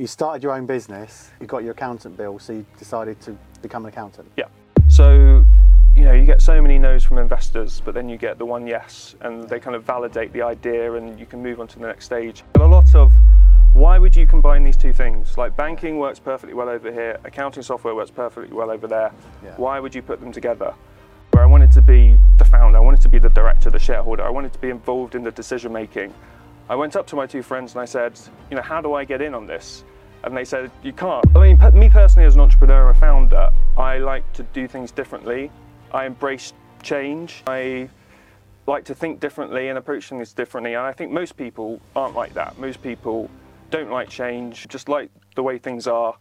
You started your own business, you got your accountant bill, so you decided to become an accountant. Yeah. So, you know, you get so many no's from investors, but then you get the one yes, and they kind of validate the idea and you can move on to the next stage. And a lot of why would you combine these two things? Like banking works perfectly well over here, accounting software works perfectly well over there. Yeah. Why would you put them together? Where I wanted to be the founder, I wanted to be the director, the shareholder, I wanted to be involved in the decision making. I went up to my two friends and I said, you know, how do I get in on this? And they said, you can't. I mean, me personally as an entrepreneur a founder, I like to do things differently. I embrace change. I like to think differently and approach things differently. And I think most people aren't like that. Most people don't like change, just like the way things are.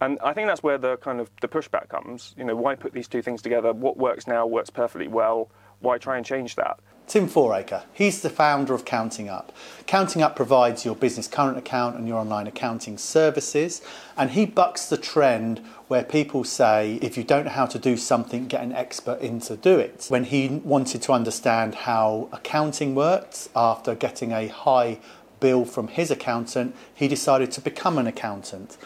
And I think that's where the kind of the pushback comes. You know, why put these two things together? What works now works perfectly well. Why try and change that? Tim Fouracre, he's the founder of Counting Up. Counting Up provides your business current account and your online accounting services, and he bucks the trend where people say if you don't know how to do something, get an expert in to do it. When he wanted to understand how accounting worked after getting a high bill from his accountant, he decided to become an accountant.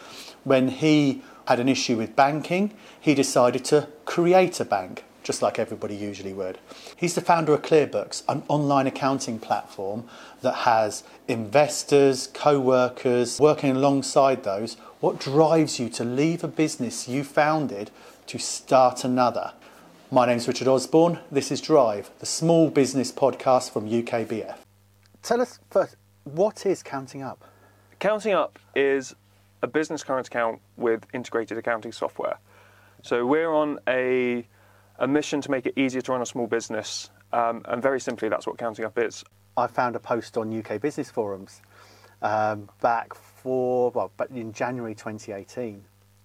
When he had an issue with banking, he decided to create a bank just like everybody usually would. He's the founder of ClearBooks, an online accounting platform that has investors, co workers working alongside those. What drives you to leave a business you founded to start another? My name's Richard Osborne. This is Drive, the small business podcast from UKBF. Tell us first, what is Counting Up? Counting Up is a business current account with integrated accounting software. So we're on a, a mission to make it easier to run a small business. Um, and very simply, that's what Counting Up is. I found a post on UK Business Forums um, back for, well, but in January 2018.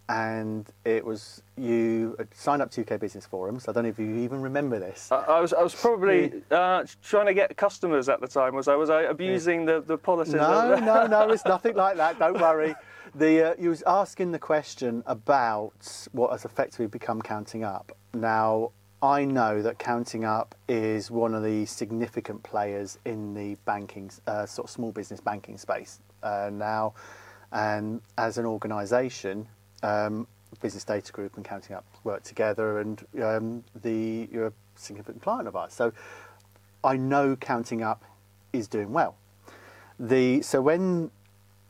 And it was you had signed up to UK Business Forums. I don't know if you even remember this. I, I was, I was probably uh, trying to get customers at the time. Was I? Was I abusing the, the policies? No, no, no, it's nothing like that. Don't worry. The uh, you was asking the question about what has effectively become counting up. Now, I know that counting up is one of the significant players in the banking, uh, sort of small business banking space uh, now, and as an organisation, um, Business Data Group and Counting Up work together, and um, the you're a significant client of ours. So, I know Counting Up is doing well. The so when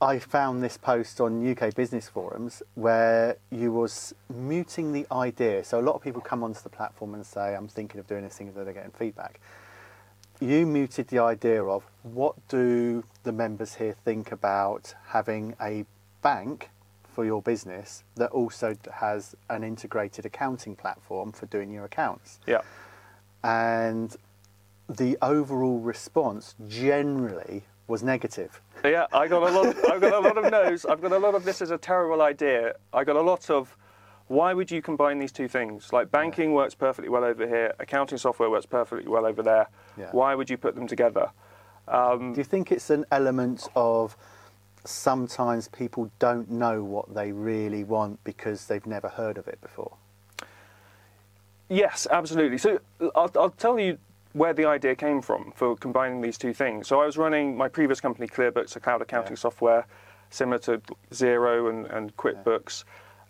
I found this post on UK business forums where you was muting the idea. So a lot of people come onto the platform and say, "I'm thinking of doing this thing," that they're getting feedback. You muted the idea of what do the members here think about having a bank for your business that also has an integrated accounting platform for doing your accounts Yeah. and the overall response generally was negative. Yeah, I got a lot. Of, I've got a lot of no's. I've got a lot of this is a terrible idea. I got a lot of why would you combine these two things? Like banking works perfectly well over here, accounting software works perfectly well over there. Yeah. Why would you put them together? Um, Do you think it's an element of sometimes people don't know what they really want because they've never heard of it before? Yes, absolutely. So I'll, I'll tell you where the idea came from for combining these two things. So I was running my previous company, ClearBooks, a cloud accounting Yeah. software similar to Xero and, and QuickBooks,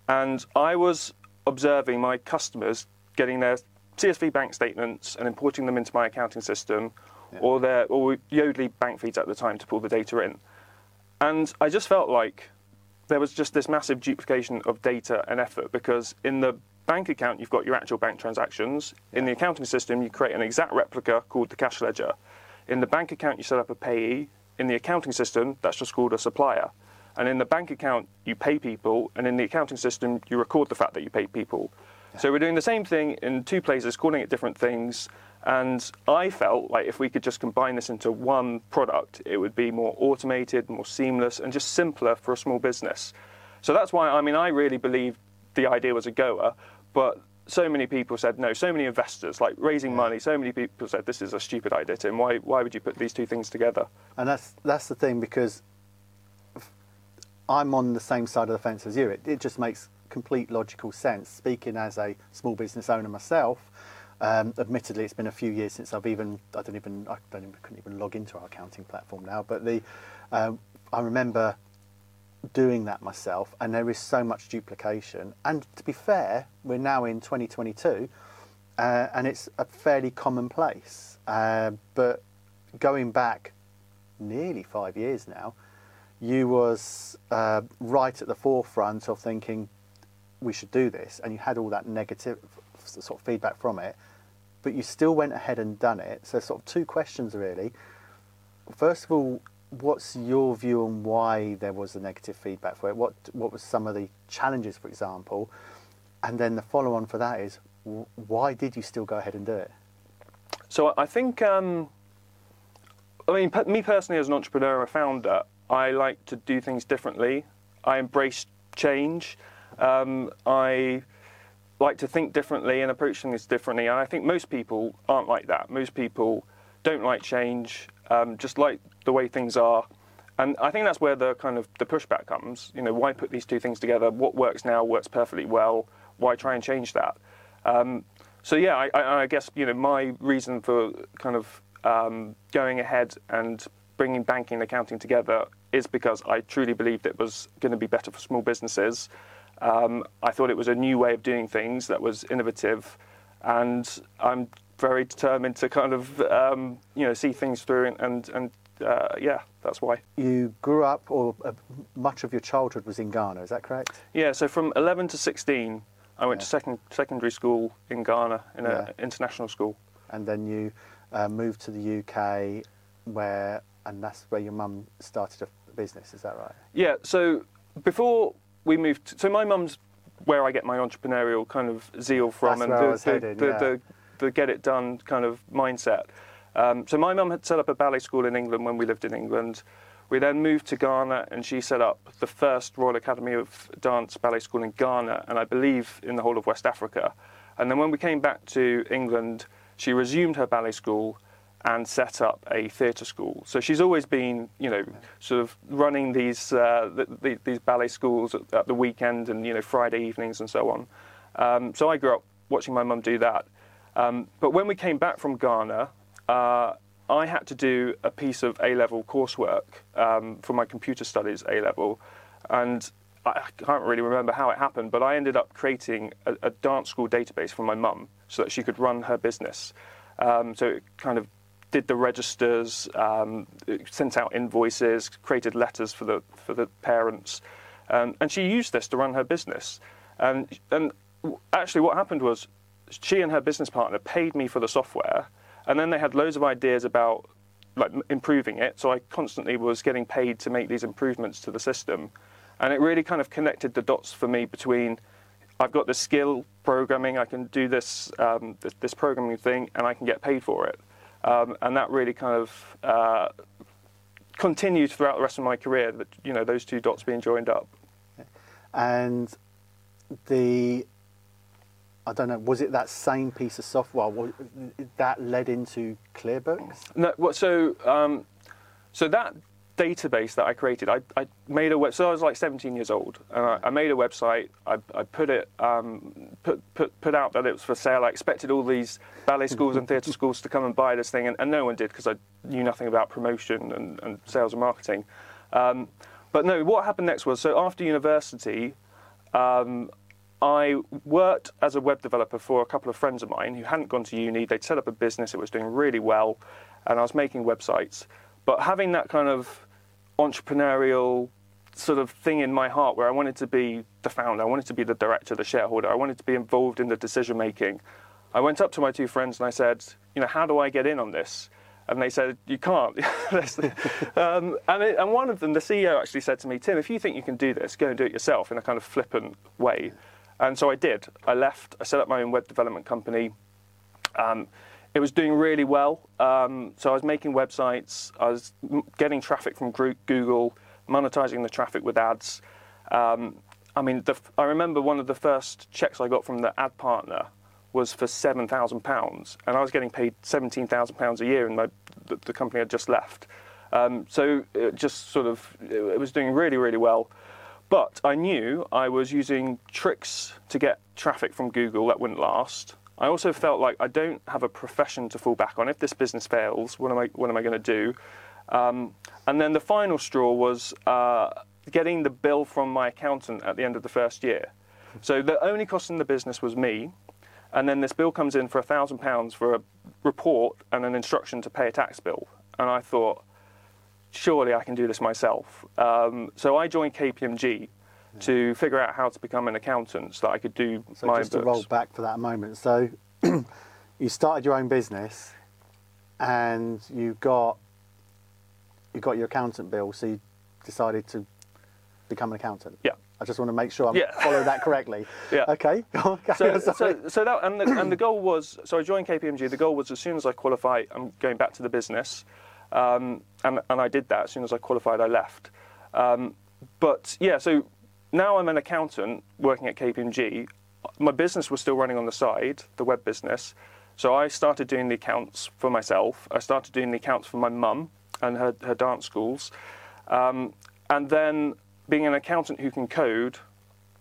and I was observing my customers getting their CSV bank statements and importing them into my accounting system, or their or Yodlee bank feeds at the time to pull the data in, and I just felt like there was just this massive duplication of data and effort because in the bank account you've got your actual bank transactions. In the accounting system you create an exact replica called the cash ledger. In the bank account you set up a payee. In the accounting system that's just called a supplier. And in the bank account you pay people and in the accounting system you record the fact that you pay people. So we're doing the same thing in two places calling it different things and I felt like if we could just combine this into one product, it would be more automated, more seamless, and just simpler for a small business. So that's why, I mean, I really believe the idea was a goer, but so many people said no. So many investors, like raising money, so many people said this is a stupid idea, Tim. Why, why would you put these two things together? And that's that's the thing because I'm on the same side of the fence as you. It, it just makes complete logical sense. Speaking as a small business owner myself, um, admittedly, it's been a few years since I've even I don't even I don't even, couldn't even log into our accounting platform now. But the um, I remember doing that myself, and there is so much duplication. And to be fair, we're now in 2022, uh, and it's a fairly commonplace. Uh, but going back nearly five years now, you was uh, right at the forefront of thinking we should do this, and you had all that negative sort of feedback from it, but you still went ahead and done it. So, sort of two questions really. First of all, what's your view on why there was a negative feedback for it? What what was some of the challenges, for example? And then the follow on for that is why did you still go ahead and do it? So I think, um, I mean, me personally as an entrepreneur, a founder, I like to do things differently. I embrace change. Um, I like to think differently and approach things differently. And I think most people aren't like that. Most people don't like change, um, just like the way things are. And I think that's where the kind of the pushback comes. You know, why put these two things together? What works now works perfectly well. Why try and change that? Um, so yeah, I, I, I, guess you know my reason for kind of um, going ahead and bringing banking and accounting together is because I truly believed it was going to be better for small businesses. Um, I thought it was a new way of doing things that was innovative, and I'm very determined to kind of um, you know see things through and and uh, yeah, that's why. You grew up, or uh, much of your childhood was in Ghana. Is that correct? Yeah. So from 11 to 16, I went yeah. to second, secondary school in Ghana in an yeah. international school. And then you uh, moved to the UK, where and that's where your mum started a business. Is that right? Yeah. So before we moved, to, so my mum's where I get my entrepreneurial kind of zeal from, that's and the, the, headed, the, yeah. the, the get it done kind of mindset. Um, so my mum had set up a ballet school in England when we lived in England. We then moved to Ghana, and she set up the first Royal Academy of Dance Ballet School in Ghana, and I believe in the whole of West Africa. And then when we came back to England, she resumed her ballet school and set up a theatre school. So she's always been, you know, sort of running these uh, the, the, these ballet schools at, at, the weekend and you know Friday evenings and so on. Um, so I grew up watching my mum do that. Um, but when we came back from Ghana, uh, I had to do a piece of A level coursework um, for my computer studies A level, and I can't really remember how it happened, but I ended up creating a, a dance school database for my mum so that she could run her business. Um, so it kind of did the registers, um, sent out invoices, created letters for the for the parents, um, and she used this to run her business. And and actually, what happened was she and her business partner paid me for the software and then they had loads of ideas about like improving it. So I constantly was getting paid to make these improvements to the system, and it really kind of connected the dots for me between I've got the skill programming, I can do this um, this, this, programming thing, and I can get paid for it, um, and that really kind of uh, continued throughout the rest of my career. That you know those two dots being joined up, and the I don't know. Was it that same piece of software that led into ClearBooks? No. Well, so um, so that database that I created, I, I, made a web. So I was like 17 years old, and I, I made a website. I, I put it um, put, put put out that it was for sale. I expected all these ballet schools and theatre schools to come and buy this thing, and, and no one did because I knew nothing about promotion and, and sales and marketing. Um, but no, what happened next was so after university. Um, I worked as a web developer for a couple of friends of mine who hadn't gone to uni. They'd set up a business, it was doing really well, and I was making websites. But having that kind of entrepreneurial sort of thing in my heart where I wanted to be the founder, I wanted to be the director, the shareholder, I wanted to be involved in the decision making. I went up to my two friends and I said, you know, how do I get in on this? And they said, you can't. um, and, it, and one of them, the CEO, actually said to me, Tim, if you think you can do this, go and do it yourself in a kind of flippant way. And so I did. I left. I set up my own web development company. Um, it was doing really well. Um, so I was making websites. I was getting traffic from Google, monetizing the traffic with ads. Um, I mean, the, I remember one of the first checks I got from the ad partner was for seven thousand pounds, and I was getting paid seventeen thousand pounds a year, and my, the, the, company had just left. Um, so it just sort of it was doing really, really well. But I knew I was using tricks to get traffic from Google that wouldn't last. I also felt like I don't have a profession to fall back on. If this business fails, what am I, what am I going to do? Um, and then the final straw was uh, getting the bill from my accountant at the end of the first year. So the only cost in the business was me, and then this bill comes in for a thousand pounds for a report and an instruction to pay a tax bill. And I thought, surely I can do this myself. Um, so I joined KPMG to figure out how to become an accountant so that I could do So my just books. to roll back for that moment. So you started your own business, and you got you got your accountant bill. So you decided to become an accountant. Yeah. I just want to make sure I'm Yeah. following that correctly. Yeah. Okay. okay. so, so, so that and the, and the goal was so I joined KPMG. The goal was as soon as I qualify, I'm going back to the business, um, and and I did that as soon as I qualified. I left, um, but yeah. So now I'm an accountant working at KPMG. My business was still running on the side, the web business. So I started doing the accounts for myself. I started doing the accounts for my mum and her, her dance schools, um, and then being an accountant who can code,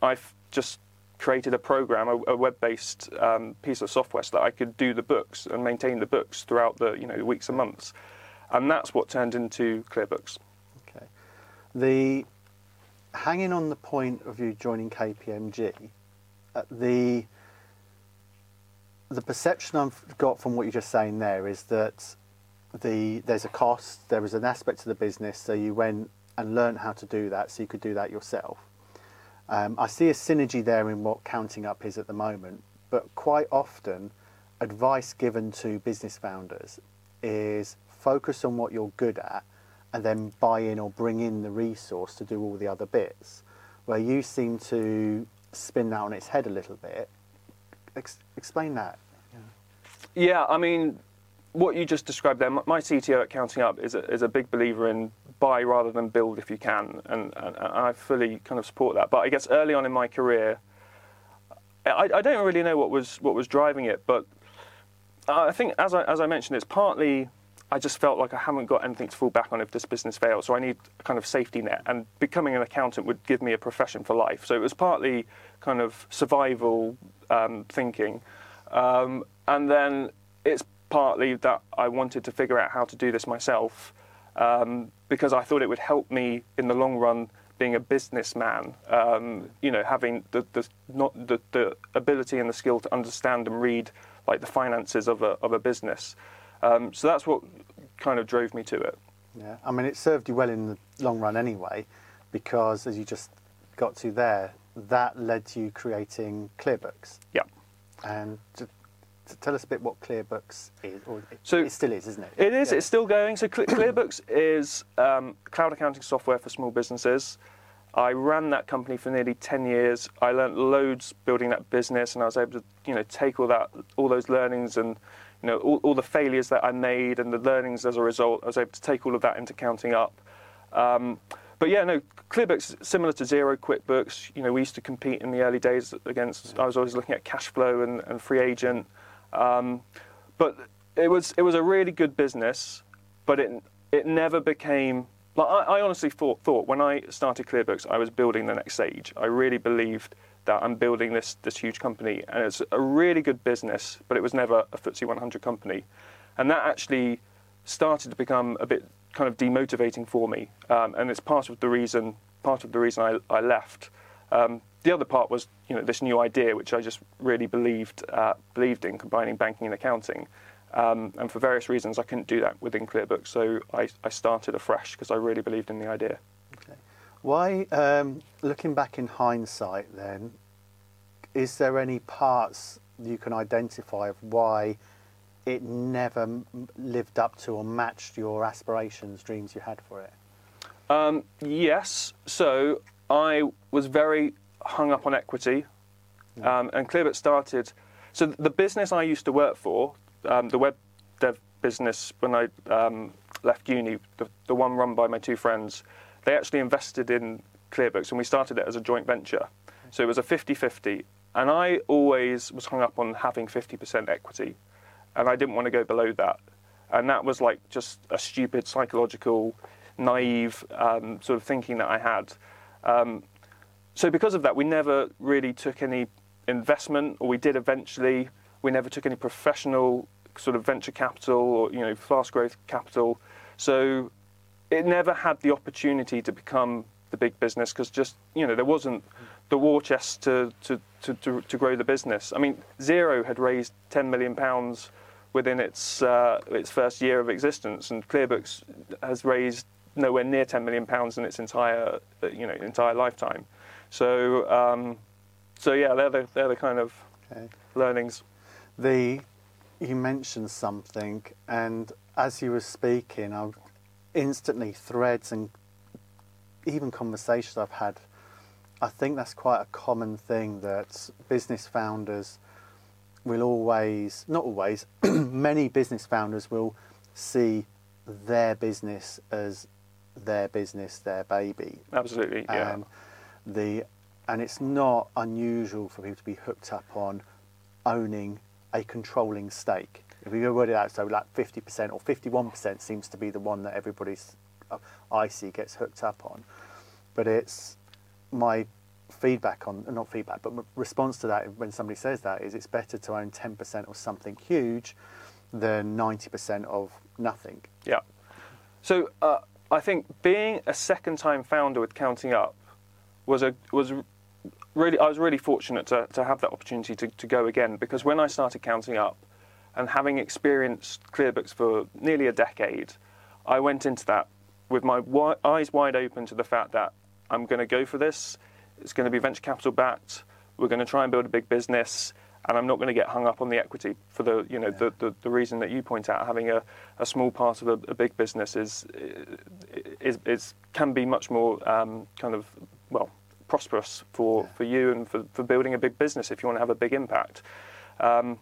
I've just created a program, a, a web-based um, piece of software, so that I could do the books and maintain the books throughout the you know weeks and months, and that's what turned into ClearBooks. Okay. The hanging on the point of you joining KPMG, uh, the the perception I've got from what you're just saying there is that the there's a cost, there is an aspect to the business, so you went and learned how to do that, so you could do that yourself. Um, I see a synergy there in what counting up is at the moment, but quite often, advice given to business founders is focus on what you're good at and then buy in or bring in the resource to do all the other bits. Where you seem to spin that on its head a little bit. Ex- explain that. Yeah, I mean, what you just described there, my my CTO at Counting Up is a, is a big believer in buy rather than build if you can, and, and, and I fully kind of support that. But I guess early on in my career, I, I don't really know what was what was driving it, but I think as I, as I mentioned, it's partly I just felt like I haven't got anything to fall back on if this business fails, so I need a kind of safety net. And becoming an accountant would give me a profession for life. So it was partly kind of survival um, thinking, um, and then it's partly that I wanted to figure out how to do this myself um, because I thought it would help me in the long run being a businessman. Um, you know, having the, the not the, the ability and the skill to understand and read like the finances of a of a business. Um, so that's what kind of drove me to it. Yeah, I mean, it served you well in the long run anyway, because as you just got to there, that led to you creating ClearBooks. Yeah. And to, to tell us a bit what ClearBooks is, or it, So- it still is, isn't it? It is. Yeah. It's still going. So Cle- ClearBooks is um, cloud accounting software for small businesses. I ran that company for nearly 10 years. I learnt loads building that business, and I was able to, you know, take all that, all those learnings, and you know, all, all the failures that I made, and the learnings as a result. I was able to take all of that into counting up. Um, but yeah, no, ClearBooks similar to Xero QuickBooks. You know, we used to compete in the early days against. I was always looking at KashFlow and, and FreeAgent. Um, but it was it was a really good business, but it it never became. Like I, I honestly thought thought when I started ClearBooks, I was building the next stage. I really believed that I'm building this this huge company, and it's a really good business, but it was never a FTSE 100 company, and that actually started to become a bit kind of demotivating for me, um, and it's part of the reason part of the reason I, I left. Um, the other part was, you know, this new idea, which I just really believed uh, believed in, combining banking and accounting. Um, and for various reasons, I couldn't do that within ClearBooks, so I, I started afresh because I really believed in the idea. Why, um, looking back in hindsight, then, is there any parts you can identify of why it never lived up to or matched your aspirations, dreams you had for it? Um, yes, so I was very hung up on equity, um, and ClearBooks started. So the business I used to work for, um, the web dev business, when I um, left uni, the, the one run by my two friends, they actually invested in ClearBooks, and we started it as a joint venture. So it was a 50-50, and I always was hung up on having 50% equity, and I didn't want to go below that, and that was like just a stupid psychological, naive um, sort of thinking that I had. Um, so because of that, we never really took any investment, or we did eventually. We never took any professional sort of venture capital or you know fast growth capital. So it never had the opportunity to become the big business because just you know there wasn't the war chest to, to, to, to, to grow the business. I mean, Xero had raised 10 million pounds within its uh, its first year of existence, and ClearBooks has raised nowhere near 10 million pounds in its entire uh, you know entire lifetime. So um, so yeah, they're the they're the kind of Okay. learnings. The you mentioned something, and as you were speaking, I instantly threads and even conversations I've had. I think that's quite a common thing that business founders will always, not always, many business founders will see their business as their business, their baby, Absolutely, yeah. and the and it's not unusual for people to be hooked up on owning a controlling stake. If we word it out, so like 50% or 51% seems to be the one that everybody's uh, I see gets hooked up on. But it's my feedback on not feedback, but my response to that when somebody says that is it's better to own 10% of something huge than 90% of nothing. Yeah. So uh, I think being a second-time founder with Counting Up was a was really I was really fortunate to, to have that opportunity to, to go again because when I started Counting Up and having experienced ClearBooks for nearly a decade, I went into that with my wi- eyes wide open to the fact that I'm going to go for this. It's going to be venture capital backed. We're going to try and build a big business, and I'm not going to get hung up on the equity for the you know the, the, the reason that you point out. Having a, a small part of a, a big business is, is is can be much more um, kind of well prosperous for, for you and for, for building a big business if you want to have a big impact. Um,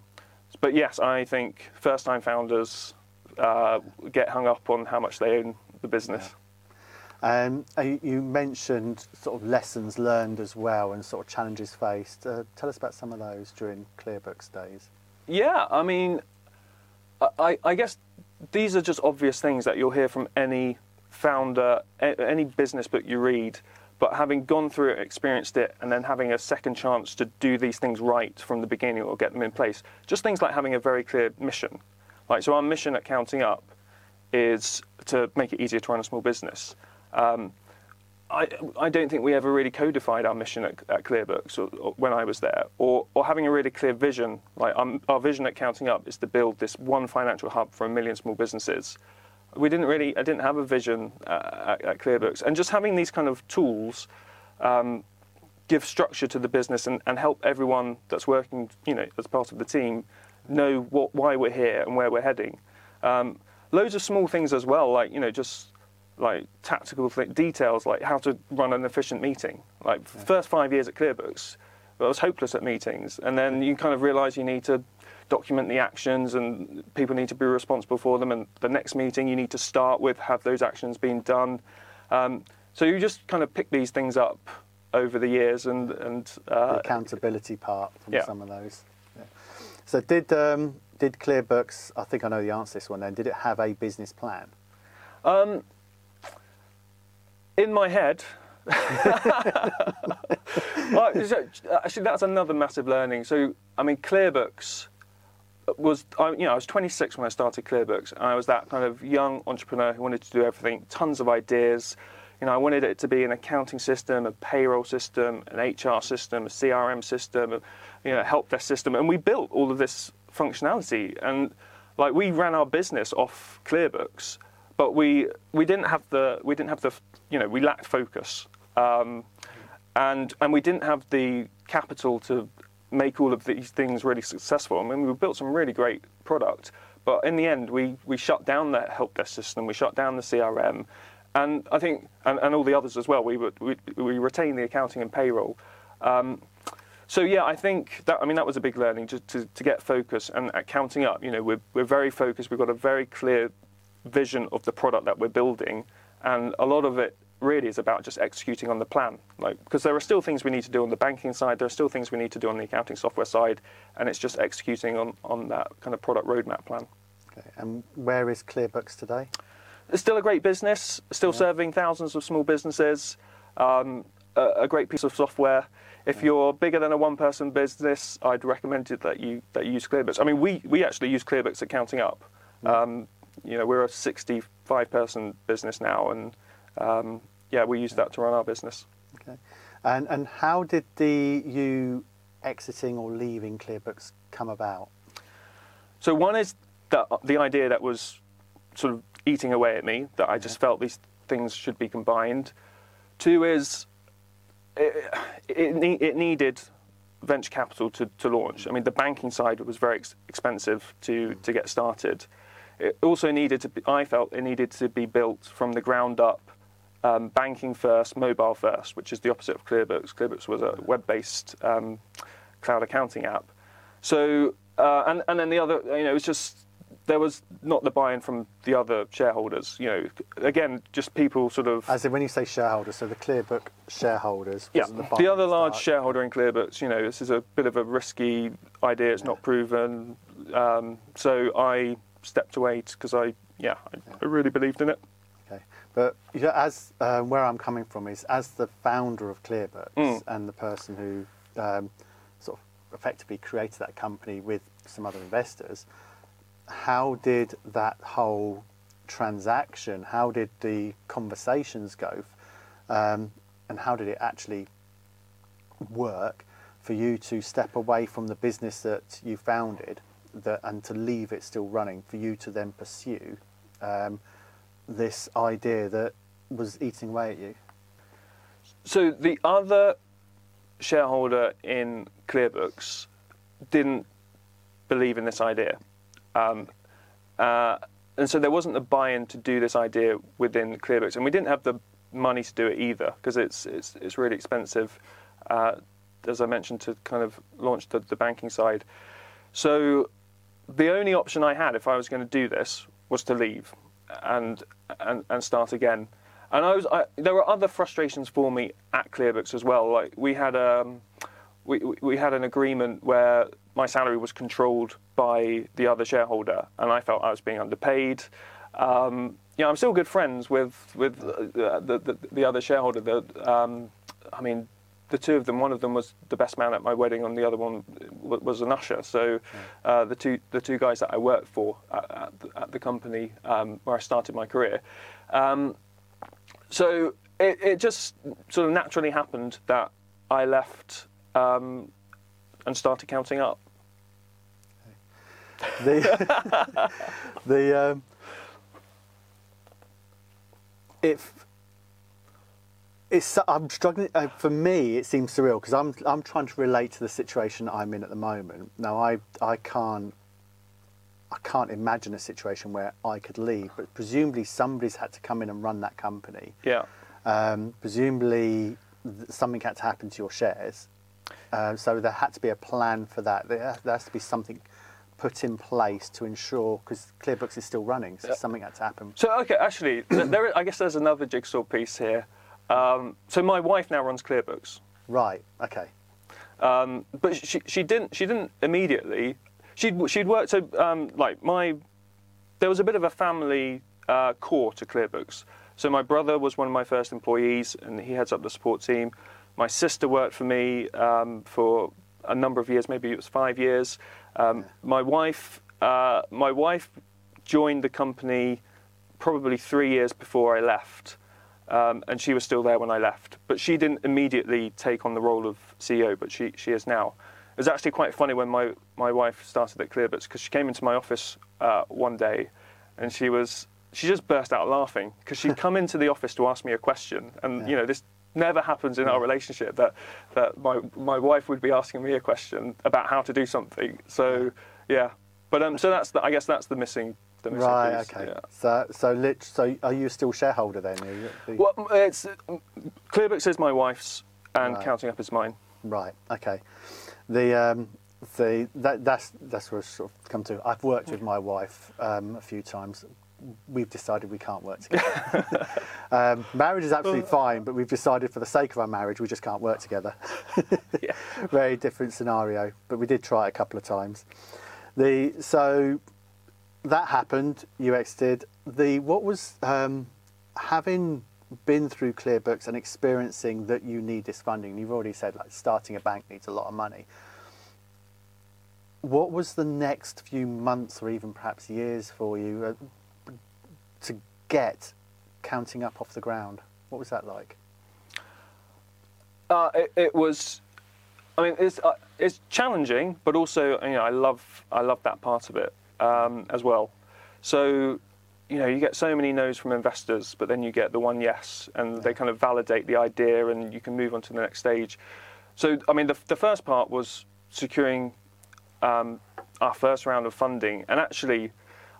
but yes, I think first time founders uh, get hung up on how much they own the business. Um, uh, you mentioned sort of lessons learned as well and sort of challenges faced. Uh, tell us about some of those during ClearBooks days. Yeah, I mean, I, I guess these are just obvious things that you'll hear from any founder, any business book you read. But having gone through it, experienced it, and then having a second chance to do these things right from the beginning or get them in place, just things like having a very clear mission. Like, so our mission at Counting Up is to make it easier to run a small business. Um, I, I don't think we ever really codified our mission at, at ClearBooks or, or when I was there, or, or having a really clear vision. Like um, our vision at Counting Up is to build this one financial hub for a million small businesses. We didn't really, I didn't have a vision uh, at, at ClearBooks, and just having these kind of tools um, give structure to the business and, and help everyone that's working, you know, as part of the team, know what, why we're here and where we're heading. Um, loads of small things as well, like you know, just like tactical th- details, like how to run an efficient meeting. Like first five years at ClearBooks, I was hopeless at meetings, and then you kind of realise you need to document the actions, and people need to be responsible for them. And the next meeting, you need to start with have those actions been done. Um, so you just kind of pick these things up over the years, and and the uh, accountability part from yeah. some of those. Yeah. So did um, did ClearBooks? I think I know the answer to this one. Then did it have a business plan? Um, in my head, Well, actually, that's another massive learning. So, I mean, ClearBooks was, I, you know, I was 26 when I started ClearBooks, and I was that kind of young entrepreneur who wanted to do everything, tons of ideas. You know, I wanted it to be an accounting system, a payroll system, an HR system, a CRM system, a, you know, a help desk system, and we built all of this functionality. And like, we ran our business off ClearBooks, but we we didn't have the we didn't have the you know we lacked focus. Um, and and we didn't have the capital to make all of these things really successful. I mean, we built some really great product, but in the end, we we shut down the help desk system, we shut down the CRM, and I think and, and all the others as well. We were, we we retained the accounting and payroll. Um, so yeah, I think that I mean that was a big learning just to, to get focus and at counting up. You know, we're we're very focused. We've got a very clear vision of the product that we're building, and a lot of it really is about just executing on the plan. Like because there are still things we need to do on the banking side, there are still things we need to do on the accounting software side, and it's just executing on on that kind of product roadmap plan. Okay. And where is ClearBooks today? It's still a great business, still serving thousands of small businesses. Um, a, a great piece of software. If you're bigger than a one-person business, I'd recommend it that you that you use ClearBooks. I mean, we we actually use ClearBooks at Counting Up. Um, you know, we're a 65-person business now, and um, yeah, we used that to run our business. Okay. And and how did the you exiting or leaving ClearBooks come about? So one is the the idea that was sort of eating away at me that I just felt these things should be combined. Two is it, it, ne- it needed venture capital to, to launch. I mean, the banking side was very ex- expensive to, to get started. It also needed to be, I felt it needed to be built from the ground up, um, banking first, mobile first, which is the opposite of ClearBooks. ClearBooks was a web based um, cloud accounting app. So, uh, and, and then the other, you know, it was just there was not the buy-in from the other shareholders. You know, again, just people sort of. As in, when you say shareholders, so the ClearBook shareholders. yeah, the, the, other large start. shareholder in ClearBooks. You know, this is a bit of a risky idea. It's not proven. Um, so I stepped away because I, yeah, I, I really believed in it. But you know, as uh, where I'm coming from is as the founder of ClearBooks Mm. and the person who um, sort of effectively created that company with some other investors. How did that whole transaction? How did the conversations go? Um, and how did it actually work for you to step away from the business that you founded that, and to leave it still running for you to then pursue um, this idea that was eating away at you? So the other shareholder in ClearBooks didn't believe in this idea, um, uh, and so there wasn't the buy-in to do this idea within ClearBooks, and we didn't have the money to do it either because it's it's it's really expensive, uh, as I mentioned, to kind of launch the, the banking side. So the only option I had if I was going to do this was to leave and and, and start again. And I was I, there were other frustrations for me at ClearBooks as well. Like we had um, we, we- we had an agreement where my salary was controlled by the other shareholder, and I felt I was being underpaid. Um, you know, I'm still good friends with with uh, the, the the other shareholder. The, um, I mean, the two of them. One of them was the best man at my wedding, and the other one w- was an usher. So, uh, the two the two guys that I worked for at, at, the, at the company um, where I started my career. Um, so it, it just sort of naturally happened that I left um, and started counting up. the the um, if it's I'm struggling uh, for me it seems surreal because I'm I'm trying to relate to the situation I'm in at the moment now I I can't I can't imagine a situation where I could leave but presumably somebody's had to come in and run that company Yeah. um, presumably th- something had to happen to your shares. Uh, so there had to be a plan for that. There, there has to be something put in place to ensure, because ClearBooks is still running, so Yeah. something had to happen. So okay, actually, th- there, I guess there's another jigsaw piece here. Um, so my wife now runs ClearBooks, Right, okay. um, but she she didn't she didn't immediately. She'd she'd worked so um, like my there was a bit of a family uh, core to ClearBooks. So my brother was one of my first employees, and he heads up the support team. My sister worked for me um, for a number of years, maybe it was five years. Um, my wife, uh, my wife joined the company probably three years before I left, um, and she was still there when I left. But she didn't immediately take on the role of CEO, but she, she is now. It was actually quite funny when my, my wife started at ClearBooks because she came into my office uh, one day, and she was she just burst out laughing because she'd come into the office to ask me a question, and you know this never happens in our relationship that that my my wife would be asking me a question about how to do something. So yeah, but um, so that's the, I guess that's the missing Right, piece. okay. yeah. So, so, lit, so are you still shareholder then? You- Well, it's Clearbooks is my wife's, and Right. Counting Up is mine. Right. Okay. The um, the that, that's that's where I sort of come to. I've worked with my wife um, a few times. We've decided we can't work together. um, marriage is absolutely fine, but we've decided for the sake of our marriage, we just can't work together. Yeah. Very different scenario, but we did try it a couple of times. The so that happened. You exited. The what was um, having been through ClearBooks and experiencing that you need this funding. You've already said like starting a bank needs a lot of money. What was the next few months or even perhaps years for you uh, to get counting up off the ground? What was that like? Uh, it, it was. I mean, it's uh, it's challenging, but also you know I love I love that part of it um, as well. So you know you get so many no's from investors, but then you get the one yes, and they kind of validate the idea, and you can move on to the next stage. So I mean, the the first part was securing um, our first round of funding, and actually,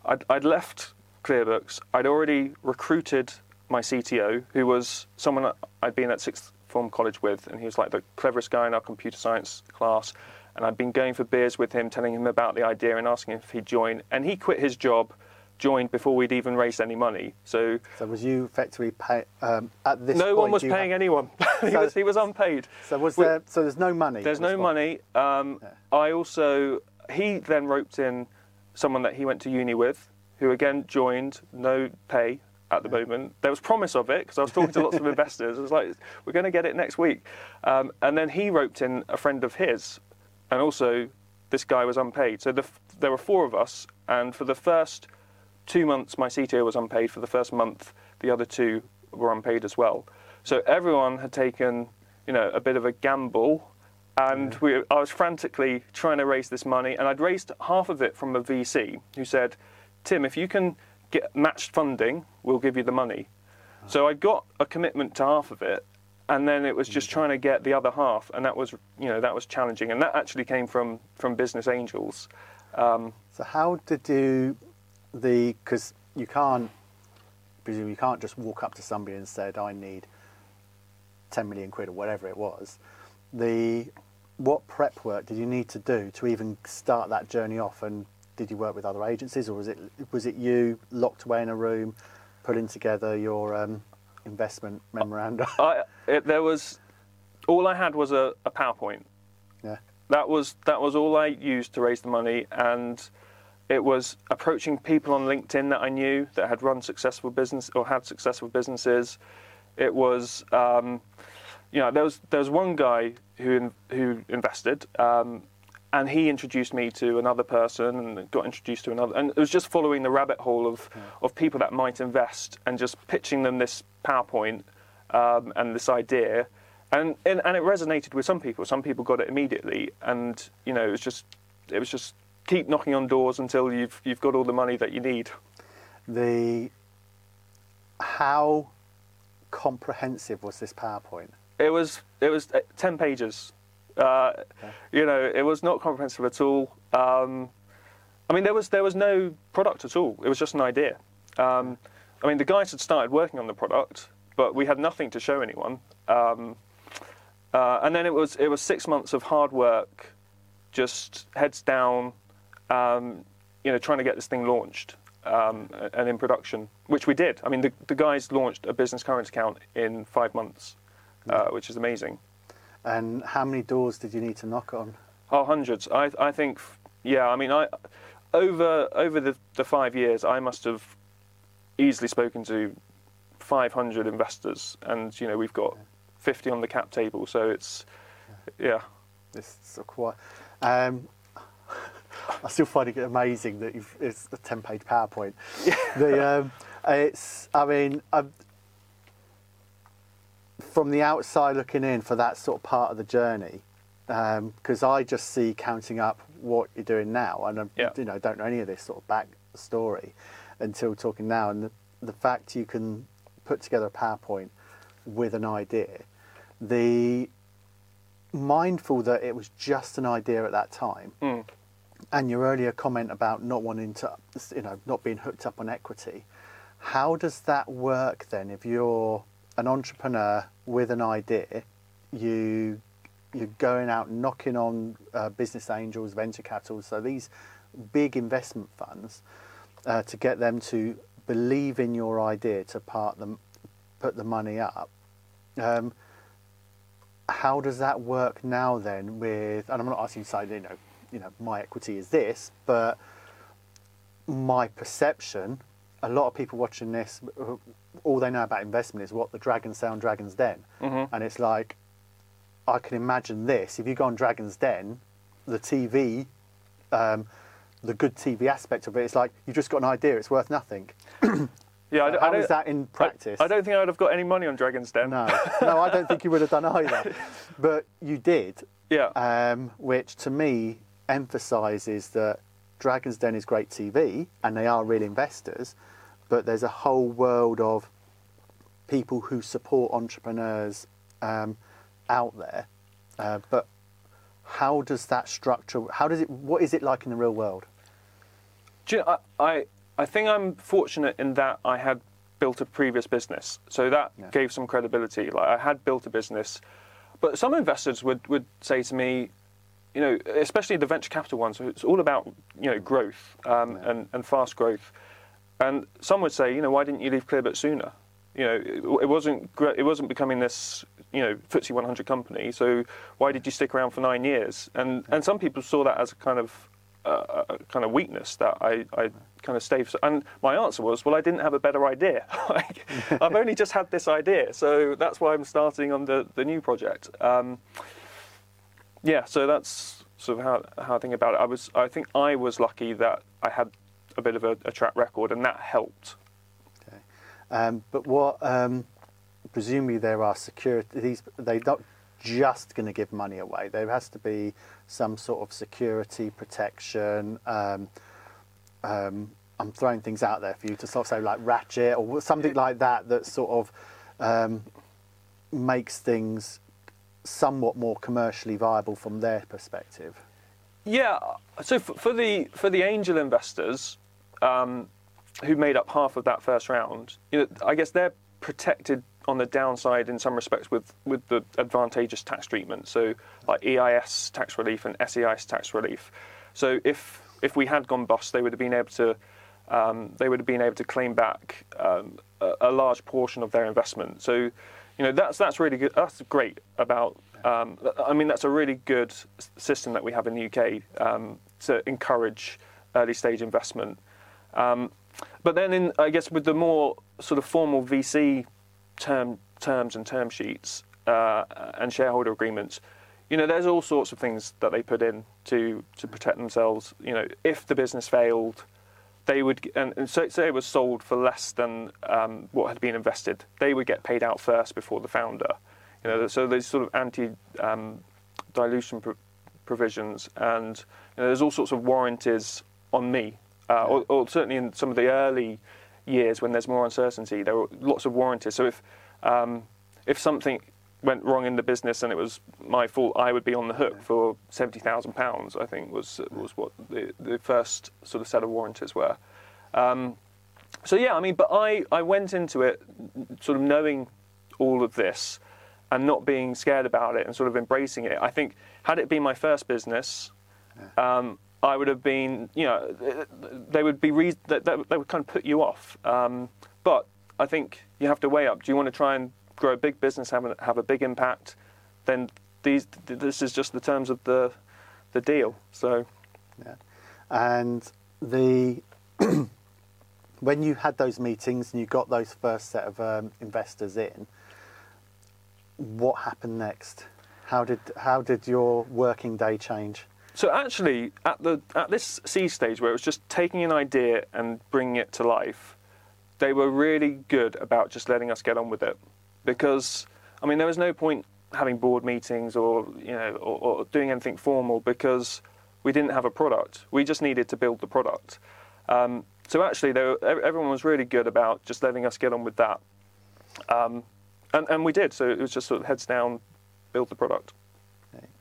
I'd, I'd left ClearBooks. I'd already recruited my CTO, who was someone I'd been at sixth form college with, and he was like the cleverest guy in our computer science class. And I'd been going for beers with him, telling him about the idea and asking if he'd join. And he quit his job, joined before we'd even raised any money. So, So was you effectively pay um, at this? Point? No point, one was paying anyone. he, So- was, he was unpaid. So was We- there? So there's no money. There's no money. Um, Yeah. I also he then roped in someone that he went to uni with, who again joined, no pay at the moment. There was promise of it because I was talking to lots of investors. I was like, we're going to get it next week, um, and then he roped in a friend of his, and also this guy was unpaid. So the, there were four of us, and for the first two months, my CTO was unpaid. For the first month, the other two were unpaid as well. So everyone had taken, you know, a bit of a gamble, and we, I was frantically trying to raise this money, and I'd raised half of it from a VC who said, "Tim, if you can get matched funding, we'll give you the money." Ah. So I got a commitment to half of it, and then it was just trying to get the other half, and that was, you know, that was challenging, and that actually came from from business angels. Um, So how did do the because you can't presume you can't just walk up to somebody and said I need ten million quid or whatever it was. The what prep work did you need to do to even start that journey off? And did you work with other agencies, or was it was it you locked away in a room, putting together your um, investment memoranda? I, it, there was all I had was a, a PowerPoint. yeah, That was that was all I used to raise the money, and it was approaching people on LinkedIn that I knew that had run successful business or had successful businesses. It was, um, you know, there was there was one guy who who invested, um, and he introduced me to another person, and got introduced to another, and it was just following the rabbit hole of of people that might invest, and just pitching them this PowerPoint um, and this idea. And, and and it resonated with some people. Some people got it immediately, and you know it was just it was just keep knocking on doors until you've you've got all the money that you need. the how comprehensive was this PowerPoint? It was it was uh, ten pages. Uh, You know, it was not comprehensive at all. Um, I mean, there was there was no product at all. It was just an idea. Um, I mean, the guys had started working on the product, but we had nothing to show anyone. Um, uh, and then it was it was six months of hard work, just heads down, um, you know, trying to get this thing launched um, and in production, which we did. I mean, the, the guys launched a business current account in five months, uh, which is amazing. And how many doors did you need to knock on? Oh, hundreds. I I think, yeah. I mean, I over over the, the five years, I must have easily spoken to 500 investors, and you know, we've got 50 on the cap table. So it's, yeah. This sort of quite. Um, I still find it amazing that you've, it's a ten-page PowerPoint. The, um, it's. I mean, i from the outside looking in for that sort of part of the journey, because I just see counting up what you're doing now, and Yeah. you know don't know any of this sort of back story until talking now, and the, the fact you can put together a PowerPoint with an idea, the mindful that it was just an idea at that time, Mm. and your earlier comment about not wanting to, you know, not being hooked up on equity, how does that work then? If you're an entrepreneur with an idea, you you're going out knocking on uh, business angels, venture capital, so these big investment funds, uh, to get them to believe in your idea to part them, put the money up. Um, how does that work now then with and I'm not asking you to say, you know, you know, my equity is this, but my perception, a lot of people watching this, all they know about investment is what the dragons say on Dragon's Den. Mhm. And it's like, I can imagine this. If you go on Dragon's Den, the TV, um, the good TV aspect of it, it is like, you've just got an idea, it's worth nothing. Yeah, I So don't- I is that in practice? I, I don't think I would have got any money on Dragon's Den. No, no, I don't think you would have done either. But you did, Yeah. um, which to me emphasises that Dragon's Den is great TV and they are real investors, but there's a whole world of people who support entrepreneurs um, out there. Uh, but how does that structure? How does it? What is it like in the real world? Do you know, I, I, I think I'm fortunate in that I had built a previous business, so that Yeah. gave some credibility. Like I had built a business, but some investors would, would say to me, you know, especially the venture capital ones, it's all about you know growth um, Yeah. and, and fast growth, and some would say, you know, why didn't you leave ClearBooks sooner? You know, it, it wasn't it wasn't becoming this you know FTSE 100 company, so why did you stick around for nine years? And and some people saw that as a kind of uh, a kind of weakness that I, I kind of stayed. For, and my answer was, well, I didn't have a better idea. like, I've only just had this idea, so that's why I'm starting on the, the new project. Um, yeah, so that's sort of how, how I think about it. I was, I think I was lucky that I had a bit of a, a track record, and that helped. Okay. Um, but what? Um, presumably there are security. These they're not just going to give money away. There has to be some sort of security protection. Um, um, I'm throwing things out there for you to sort of say like ratchet or something like that that sort of um, makes things somewhat more commercially viable from their perspective. Yeah. So for, for the for the angel investors um, who made up half of that first round, you know, I guess they're protected on the downside in some respects with with the advantageous tax treatment. So like EIS tax relief and SEIS tax relief. So if if we had gone bust, they would have been able to um, they would have been able to claim back um, a, a large portion of their investment. So, you know, that's that's really good. That's great about. Um, I mean, that's a really good system that we have in the UK um, to encourage early stage investment. Um, but then, in I guess with the more sort of formal VC term terms and term sheets uh, and shareholder agreements, you know, there's all sorts of things that they put in to to protect themselves. You know, if the business failed, they would, and, and so say it was sold for less than um, what had been invested, they would get paid out first before the founder. You know, so there's sort of anti um, dilution pro- provisions, and you know, there's all sorts of warranties on me, uh, or, or certainly in some of the early years when there's more uncertainty, there were lots of warranties. So if um, if something went wrong in the business and it was my fault, I would be on the hook for seventy thousand pounds. I think was was what the, the first sort of set of warranties were. Um, so yeah, I mean, but I, I went into it sort of knowing all of this and not being scared about it and sort of embracing it. I think had it been my first business, um, I would have been, you know, they would be re- they, they would kind of put you off. Um, but I think you have to weigh up. Do you want to try and grow a big business, have a, have a big impact? Then these this is just the terms of the the deal. So Yeah. And the when you had those meetings and you got those first set of um, investors in, what happened next? How did how did your working day change? So actually, at the at this C stage where it was just taking an idea and bringing it to life, they were really good about just letting us get on with it, because I mean there was no point having board meetings or you know or, or doing anything formal because we didn't have a product. We just needed to build the product. Um, so actually, they were, everyone was really good about just letting us get on with that, um, and and we did. So it was just sort of heads down, build the product.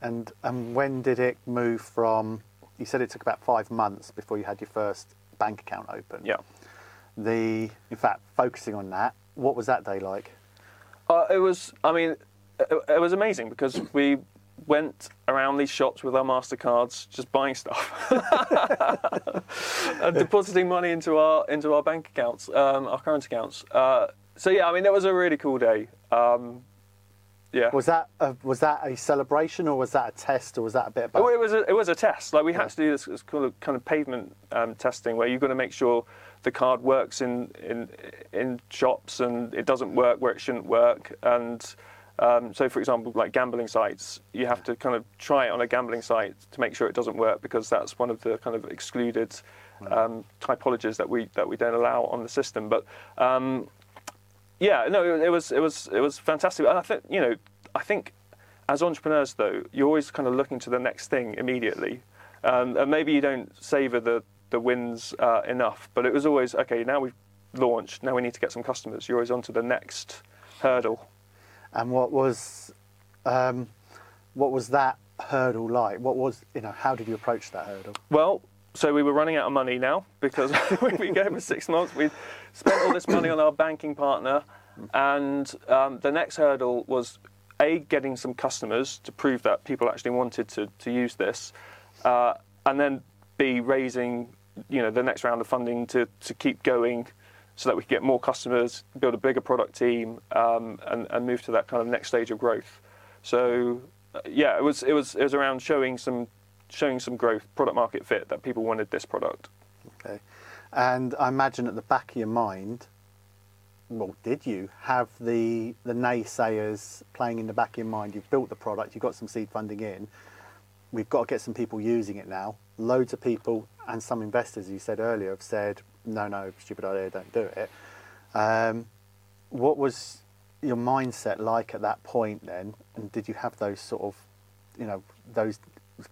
And and when did it move from? You said it took about five months before you had your first bank account open. Yeah. The in fact, focusing on that, what was that day like? Uh, it was, I mean, it, it was amazing because we went around these shops with our Mastercards, just buying stuff and depositing money into our into our bank accounts, um, our current accounts. Uh, so yeah, I mean, it was a really cool day. Um, yeah. Was that a, was that a celebration or was that a test or was that a bit of Oh, it was a, it was a test. Like we had Yeah. to do this, this kind of kind of pavement um, testing where you've got to make sure the card works in in in shops and it doesn't work where it shouldn't work. And Um, so, for example, like gambling sites, you have to kind of try it on a gambling site to make sure it doesn't work because that's one of the kind of excluded um, typologies that we that we don't allow on the system. But um, yeah, no, it, it was it was it was fantastic. And I think you know, I think as entrepreneurs though, you're always kind of looking to the next thing immediately, um, and maybe you don't savor the the wins uh, enough. But it was always okay. Now we've launched. Now we need to get some customers. You're always on to the next hurdle. And what was um, what was that hurdle like? What was you know? How did you approach that hurdle? Well, so we were running out of money now because we gave for six months. We spent all this money on our banking partner, and um, the next hurdle was a getting some customers to prove that people actually wanted to to use this, uh, and then b raising you know the next round of funding to to keep going. So that we could get more customers, build a bigger product team, um, and, and move to that kind of next stage of growth. So, yeah, it was it was it was around showing some showing some growth, product market fit that people wanted this product. Okay, and I imagine at the back of your mind, well, did you have the the naysayers playing in the back of your mind? You've built the product, you've got some seed funding in. We've got to get some people using it now. Loads of people and some investors, you said earlier, have said, "No, no, stupid idea, don't do it." Um, what was your mindset like at that point then? And did you have those sort of, you know, those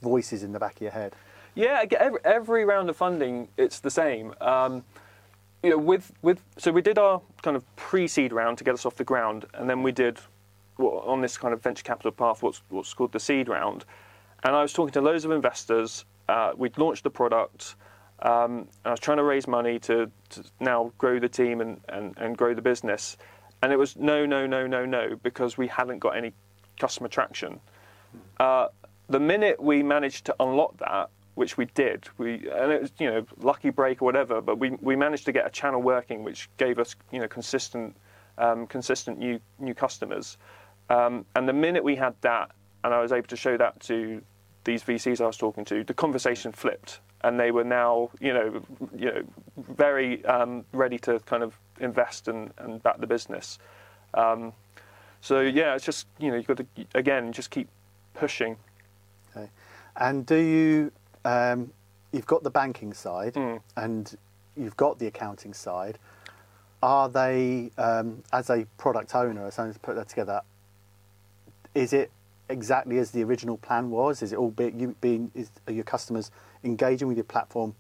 voices in the back of your head? Yeah, every, every round of funding, it's the same. Um, you know, with with so we did our kind of pre-seed round to get us off the ground, and then we did well, on this kind of venture capital path what's what's called the seed round. And I was talking to loads of investors. Uh, we'd launched the product. Um, I was trying to raise money to, to now grow the team and, and, and grow the business. And it was no, no, no, no, no, because we hadn't got any customer traction. Uh, the minute we managed to unlock that, which we did, we and it was you know lucky break or whatever, but we, we managed to get a channel working, which gave us you know consistent um, consistent new new customers. Um, and the minute we had that, and I was able to show that to these VCs I was talking to, the conversation flipped, and they were now you know you know very um, ready to kind of invest and, and back the business. Um, so yeah, it's just you know you've got to again just keep pushing Okay. And do you, um, you've got the banking side Mm. and you've got the accounting side. Are they, um, as a product owner, as someone to put that together, is it exactly as the original plan was? Is it all be, you being, is, are your customers engaging with your platform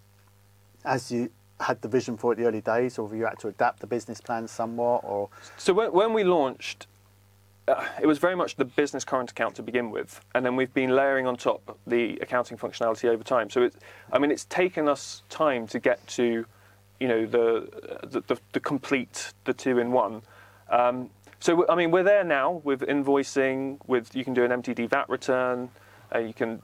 as you had the vision for it the early days, or have you had to adapt the business plan somewhat? Or So when, when we launched, uh, it was very much the business current account to begin with, and then we've been layering on top the accounting functionality over time. So it, I mean, it's taken us time to get to, you know, the the, the, the complete the two in one. Um, so I mean, we're there now with invoicing. With you can do an MTD VAT return. Uh, you can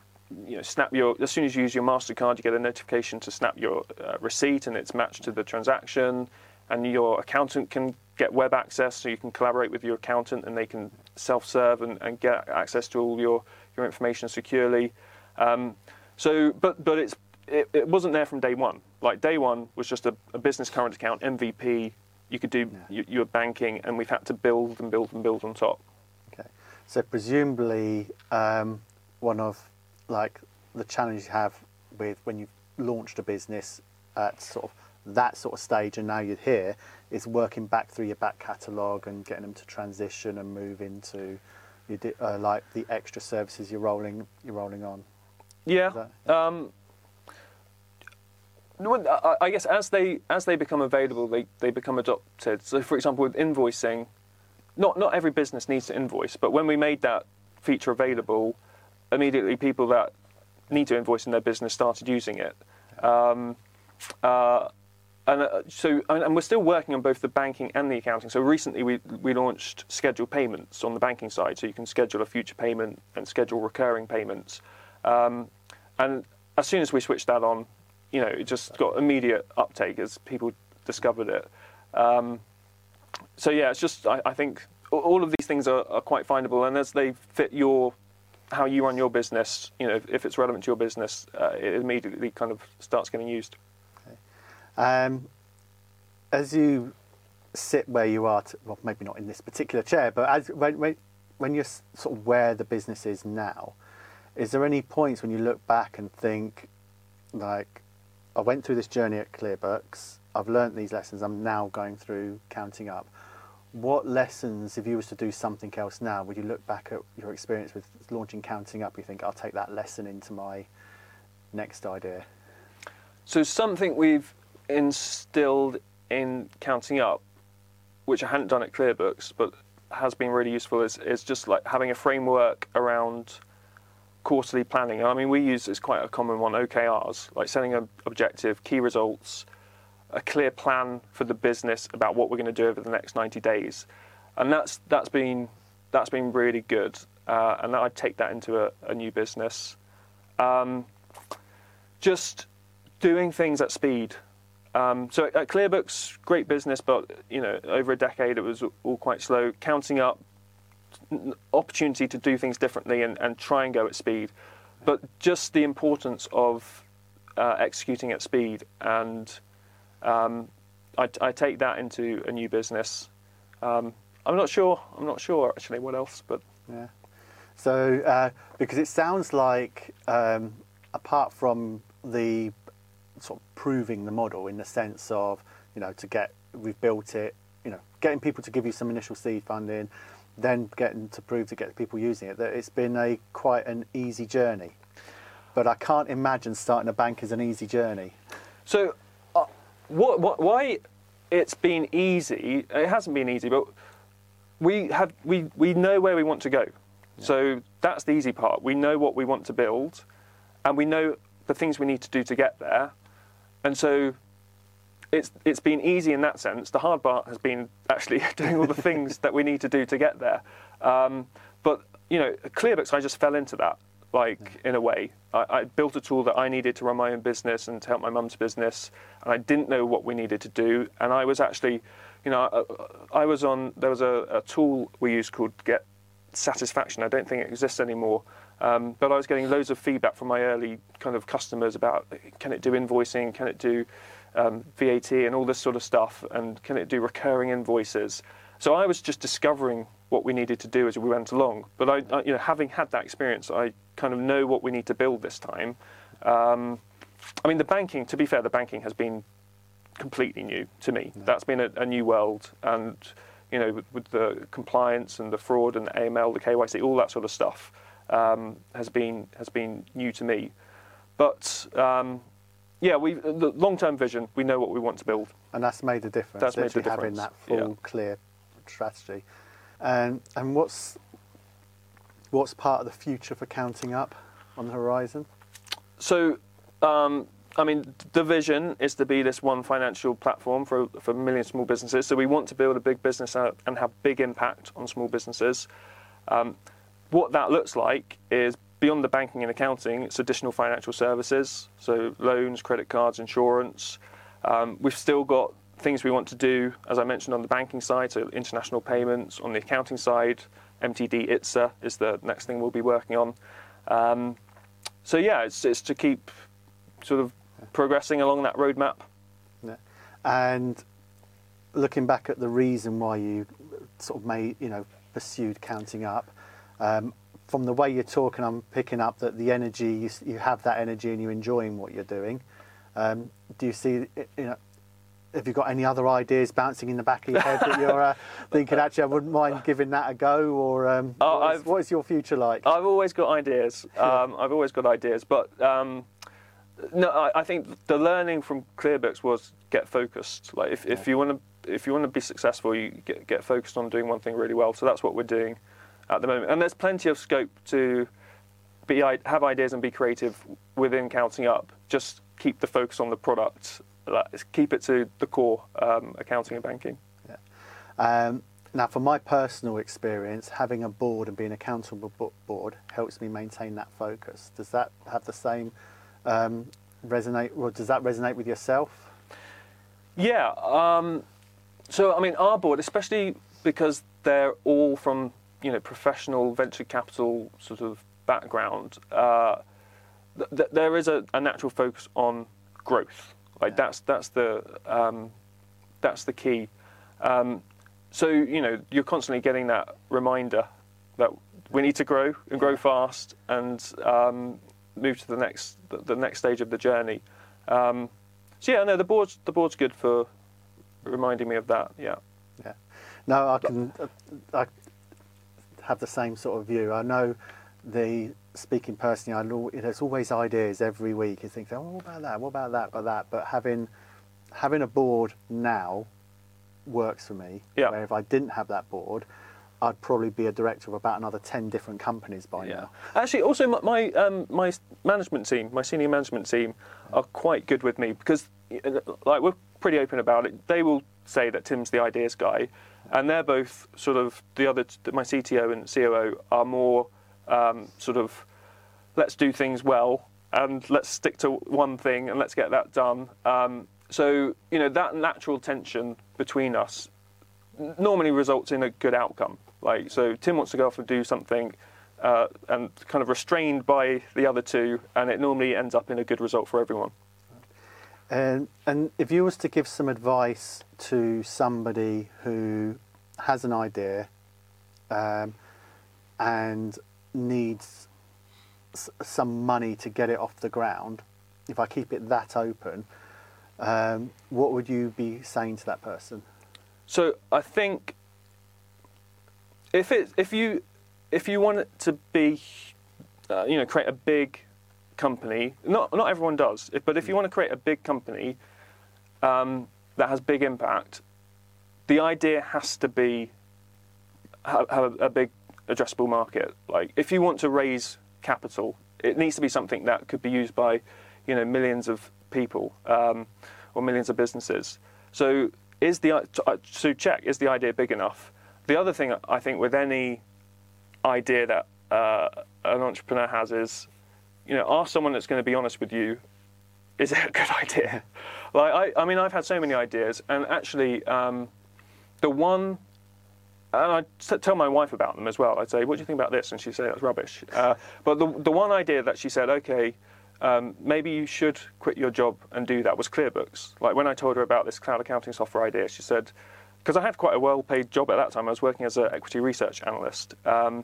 you know snap your as soon as you use your Mastercard, you get a notification to snap your uh, receipt, and it's matched to the transaction. And your accountant can get web access, so you can collaborate with your accountant, and they can self-serve and, and get access to all your your information securely. Um, so, but but it's it, it wasn't there from day one. Like day one was just a, a business current account MVP. You could do your, your banking, and we've had to build and build and build on top. Okay. So presumably, um, one of like the challenges you have with when you've launched a business at sort of that sort of stage, and now you're here, is working back through your back catalogue and getting them to transition and move into your di- uh, like the extra services you're rolling you're rolling on. Yeah. Um, I guess as they as they become available, they, they become adopted. So, for example, with invoicing, not not every business needs to invoice, but when we made that feature available, immediately people that need to invoice in their business started using it. Um, uh, and uh, so, and, we're still working on both the banking and the accounting. So recently, we we launched scheduled payments on the banking side, so you can schedule a future payment and schedule recurring payments. Um, and as soon as we switched that on, you know, it just got immediate uptake as people discovered it. Um, so yeah, it's just I, I think all of these things are, are quite findable, and as they fit your how you run your business, you know, if, if it's relevant to your business, uh, it immediately kind of starts getting used. Um, as you sit where you are, t well, maybe not in this particular chair, but as when, when, when you're sort of where the business is now, is there any points when you look back and think, like, I went through this journey at ClearBooks, I've learnt these lessons, I'm now going through Countingup. What lessons, if you was to do something else now, would you look back at your experience with launching Countingup? You think I'll take that lesson into my next idea. So something we've instilled in Countingup, which I hadn't done at ClearBooks, but has been really useful, is, is just like having a framework around quarterly planning. I mean, we use it's quite a common one, OKRs, like setting an objective, key results, a clear plan for the business about what we're going to do over the next 90 days, and that's that's been that's been really good. Uh, and I'd take that into a, a new business. Um, just doing things at speed. Um, so at ClearBooks, great business, but you know, over a decade it was all quite slow. Countingup, opportunity to do things differently and, and try and go at speed, but just the importance of uh, executing at speed, and um, I, I take that into a new business. Um, I'm not sure. I'm not sure actually what else, but Yeah. So, uh, because it sounds like, um, apart from the sort of proving the model in the sense of, you know, to get, we've built it, you know, getting people to give you some initial seed funding, then getting to prove to get people using it, that it's been a quite an easy journey. But I can't imagine starting a bank is an easy journey. So, uh, what, what, why it's been easy? It hasn't been easy, but we have we, we know where we want to go. So that's the easy part. We know what we want to build, and we know the things we need to do to get there. And so, it's it's been easy in that sense. The hard part has been actually doing all the things that we need to do to get there. Um, but you know, ClearBooks, I just fell into that like in a way. I, I built a tool that I needed to run my own business and to help my mum's business, and I didn't know what we needed to do. And I was actually, you know, I, I was on. There was a, a tool we used called Get Satisfaction. I don't think it exists anymore. Um, but I was getting loads of feedback from my early kind of customers about can it do invoicing, can it do um, VAT and all this sort of stuff, and can it do recurring invoices. So I was just discovering what we needed to do as we went along. But I, I you know, having had that experience, I kind of know what we need to build this time. Um, I mean, the banking. To be fair, the banking has been completely new to me. That's been a, a new world, and you know, with, with the compliance and the fraud and the AML, the KYC, all that sort of stuff um, has been has been new to me. But um, yeah, we the long-term vision. We know what we want to build. And that's made a difference. That's made the literally having that full, yeah. clear strategy. And and what's what's part of the future for Countingup on the horizon? So, um, I mean, the vision is to be this one financial platform for for a million small businesses. So we want to build a big business and have big impact on small businesses. Um, what that looks like is beyond the banking and accounting, it's additional financial services, so loans, credit cards, insurance. Um, we've still got things we want to do, as I mentioned, on the banking side, so international payments. On the accounting side, MTD ITSA is the next thing we'll be working on. Um, so yeah, it's, it's to keep sort of progressing along that roadmap. Yeah. And looking back at the reason why you sort of made, you know, pursued Countingup, um, from the way you're talking, I'm picking up that the energy, you, you have that energy and you're enjoying what you're doing. Um, do you see, you know, have you got any other ideas bouncing in the back of your head that you're uh, thinking, actually, I wouldn't mind giving that a go? Or um, Oh, what, is, what, is, your future like? I've always got ideas. Um, I've always got ideas, but um, no, I, I think the learning from ClearBooks was get focused. Like if, if you want to if you want to be successful, you get, get focused on doing one thing really well. So that's what we're doing at the moment, and there's plenty of scope to be have ideas and be creative within Countingup. Just keep the focus on the product. Keep it to the core um, accounting and banking. Um, now, from my personal experience, having a board and being accountable board helps me maintain that focus. Does that have the same um, resonate? Or does that resonate with yourself? Yeah. Um, so I mean, our board, especially because they're all from you know professional venture capital sort of background, uh, th- th- there is a, a natural focus on growth. Like Yeah. that's that's the um, that's the key. Um, so you know you're constantly getting that reminder that we need to grow and grow fast and um, move to the next the, next stage of the journey. Um, so yeah, no, the board's the board's good for reminding me of that. Yeah. Yeah. No, I can. I have the same sort of view. I know the speaking personally. I know there's always ideas every week. You think, oh, what about that? What about that? About that? But having having a board now works for me. Yeah. Where if I didn't have that board, I'd probably be a director of about another ten different companies by Yeah. now. Actually, also my my, um, my management team, my senior management team, are quite good with me because, like, we're pretty open about it. They will say that Tim's the ideas guy, and they're both sort of the other. My CTO and COO are more um, sort of, let's do things well and let's stick to one thing and let's get that done. Um, so you know that natural tension between us normally results in a good outcome. Like, so Tim wants to go off and do something, uh, and kind of restrained by the other two, and it normally ends up in a good result for everyone. And and if you was to give some advice to somebody who has an idea um, and needs s- some money to get it off the ground, if I keep it that open, um, what would you be saying to that person? So I think if it if you if you want it to be, uh, you know, create a big company. Not not everyone does, but if you want to create a big company um, that has big impact, the idea has to be have, a, big addressable market. Like if you want to raise capital, it needs to be something that could be used by, you know, millions of people um, or millions of businesses. So is the to- uh, check is the idea big enough? The other thing I think with any idea that uh, an entrepreneur has is, you know, ask someone that's going to be honest with you. Is it a good idea? Like I, I mean, I've had so many ideas, and actually, um, the one and I tell my wife about them as well. I'd say, "What do you think about this?" And she'd say, "That's rubbish." Uh, but the the one idea that she said, "Okay, um, maybe you should quit your job and do that," was ClearBooks. Like when I told her about this cloud accounting software idea, she said, because I had quite a well-paid job at that time. I was working as an equity research analyst, um,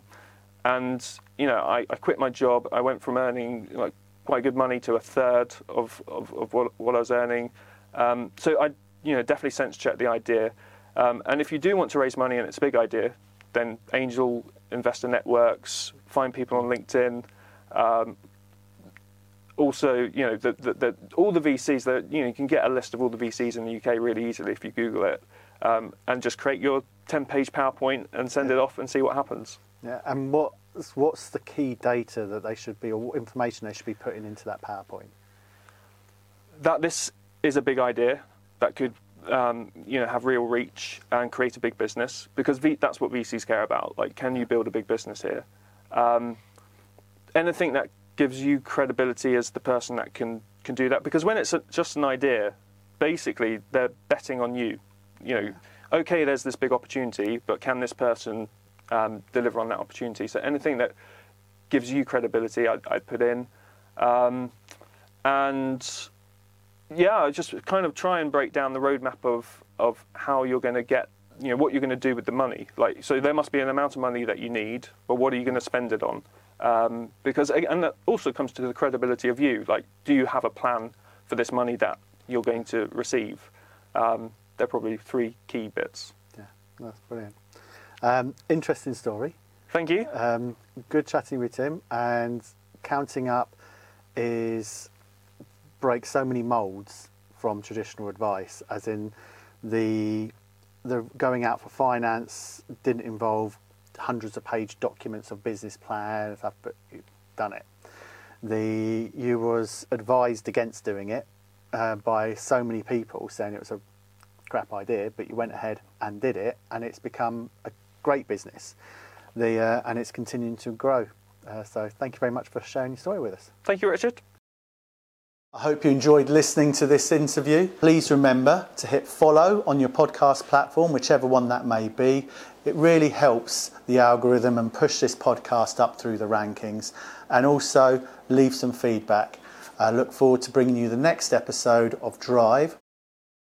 and you know, I, I quit my job. I went from earning like quite good money to a third of of, of what, what I was earning. Um, so I, you know, definitely sense check the idea. Um, and if you do want to raise money and it's a big idea, then angel investor networks, find people on LinkedIn. Um, also, you know, the, the, the, all the VCs that you know you can get a list of all the VCs in the UK really easily if you Google it, um, and just create your 10-page PowerPoint and send it off and see what happens. Yeah, and what's what's the key data that they should be, or what information they should be putting into that PowerPoint? That this is a big idea that could um, you know have real reach and create a big business because v- that's what VCs care about. Like, can you build a big business here? Um, anything that gives you credibility as the person that can can do that because when it's a, just an idea, basically they're betting on you. You know, okay, there's this big opportunity, but can this person um, deliver on that opportunity? So anything that gives you credibility, I'd, I'd put in, um, and yeah, just kind of try and break down the roadmap of of how you're going to get, you know, what you're going to do with the money. Like, so there must be an amount of money that you need, but what are you going to spend it on? Um, because and that also comes to the credibility of you. Like, do you have a plan for this money that you're going to receive? Um, they're probably three key bits. Yeah, that's brilliant. Um, interesting story. Thank you. Um, good chatting with Tim, and Countingup is breaks so many molds from traditional advice, as in the the going out for finance didn't involve hundreds of page documents of business plans, but you've done it. The you was advised against doing it uh, by so many people, saying it was a crap idea, but you went ahead and did it, and it's become a great business. The uh, and it's continuing to grow. Uh, so thank you very much for sharing your story with us. Thank you, Richard. I hope you enjoyed listening to this interview. Please remember to hit follow on your podcast platform, whichever one that may be. It really helps the algorithm and push this podcast up through the rankings. And also leave some feedback. I look forward to bringing you the next episode of Drive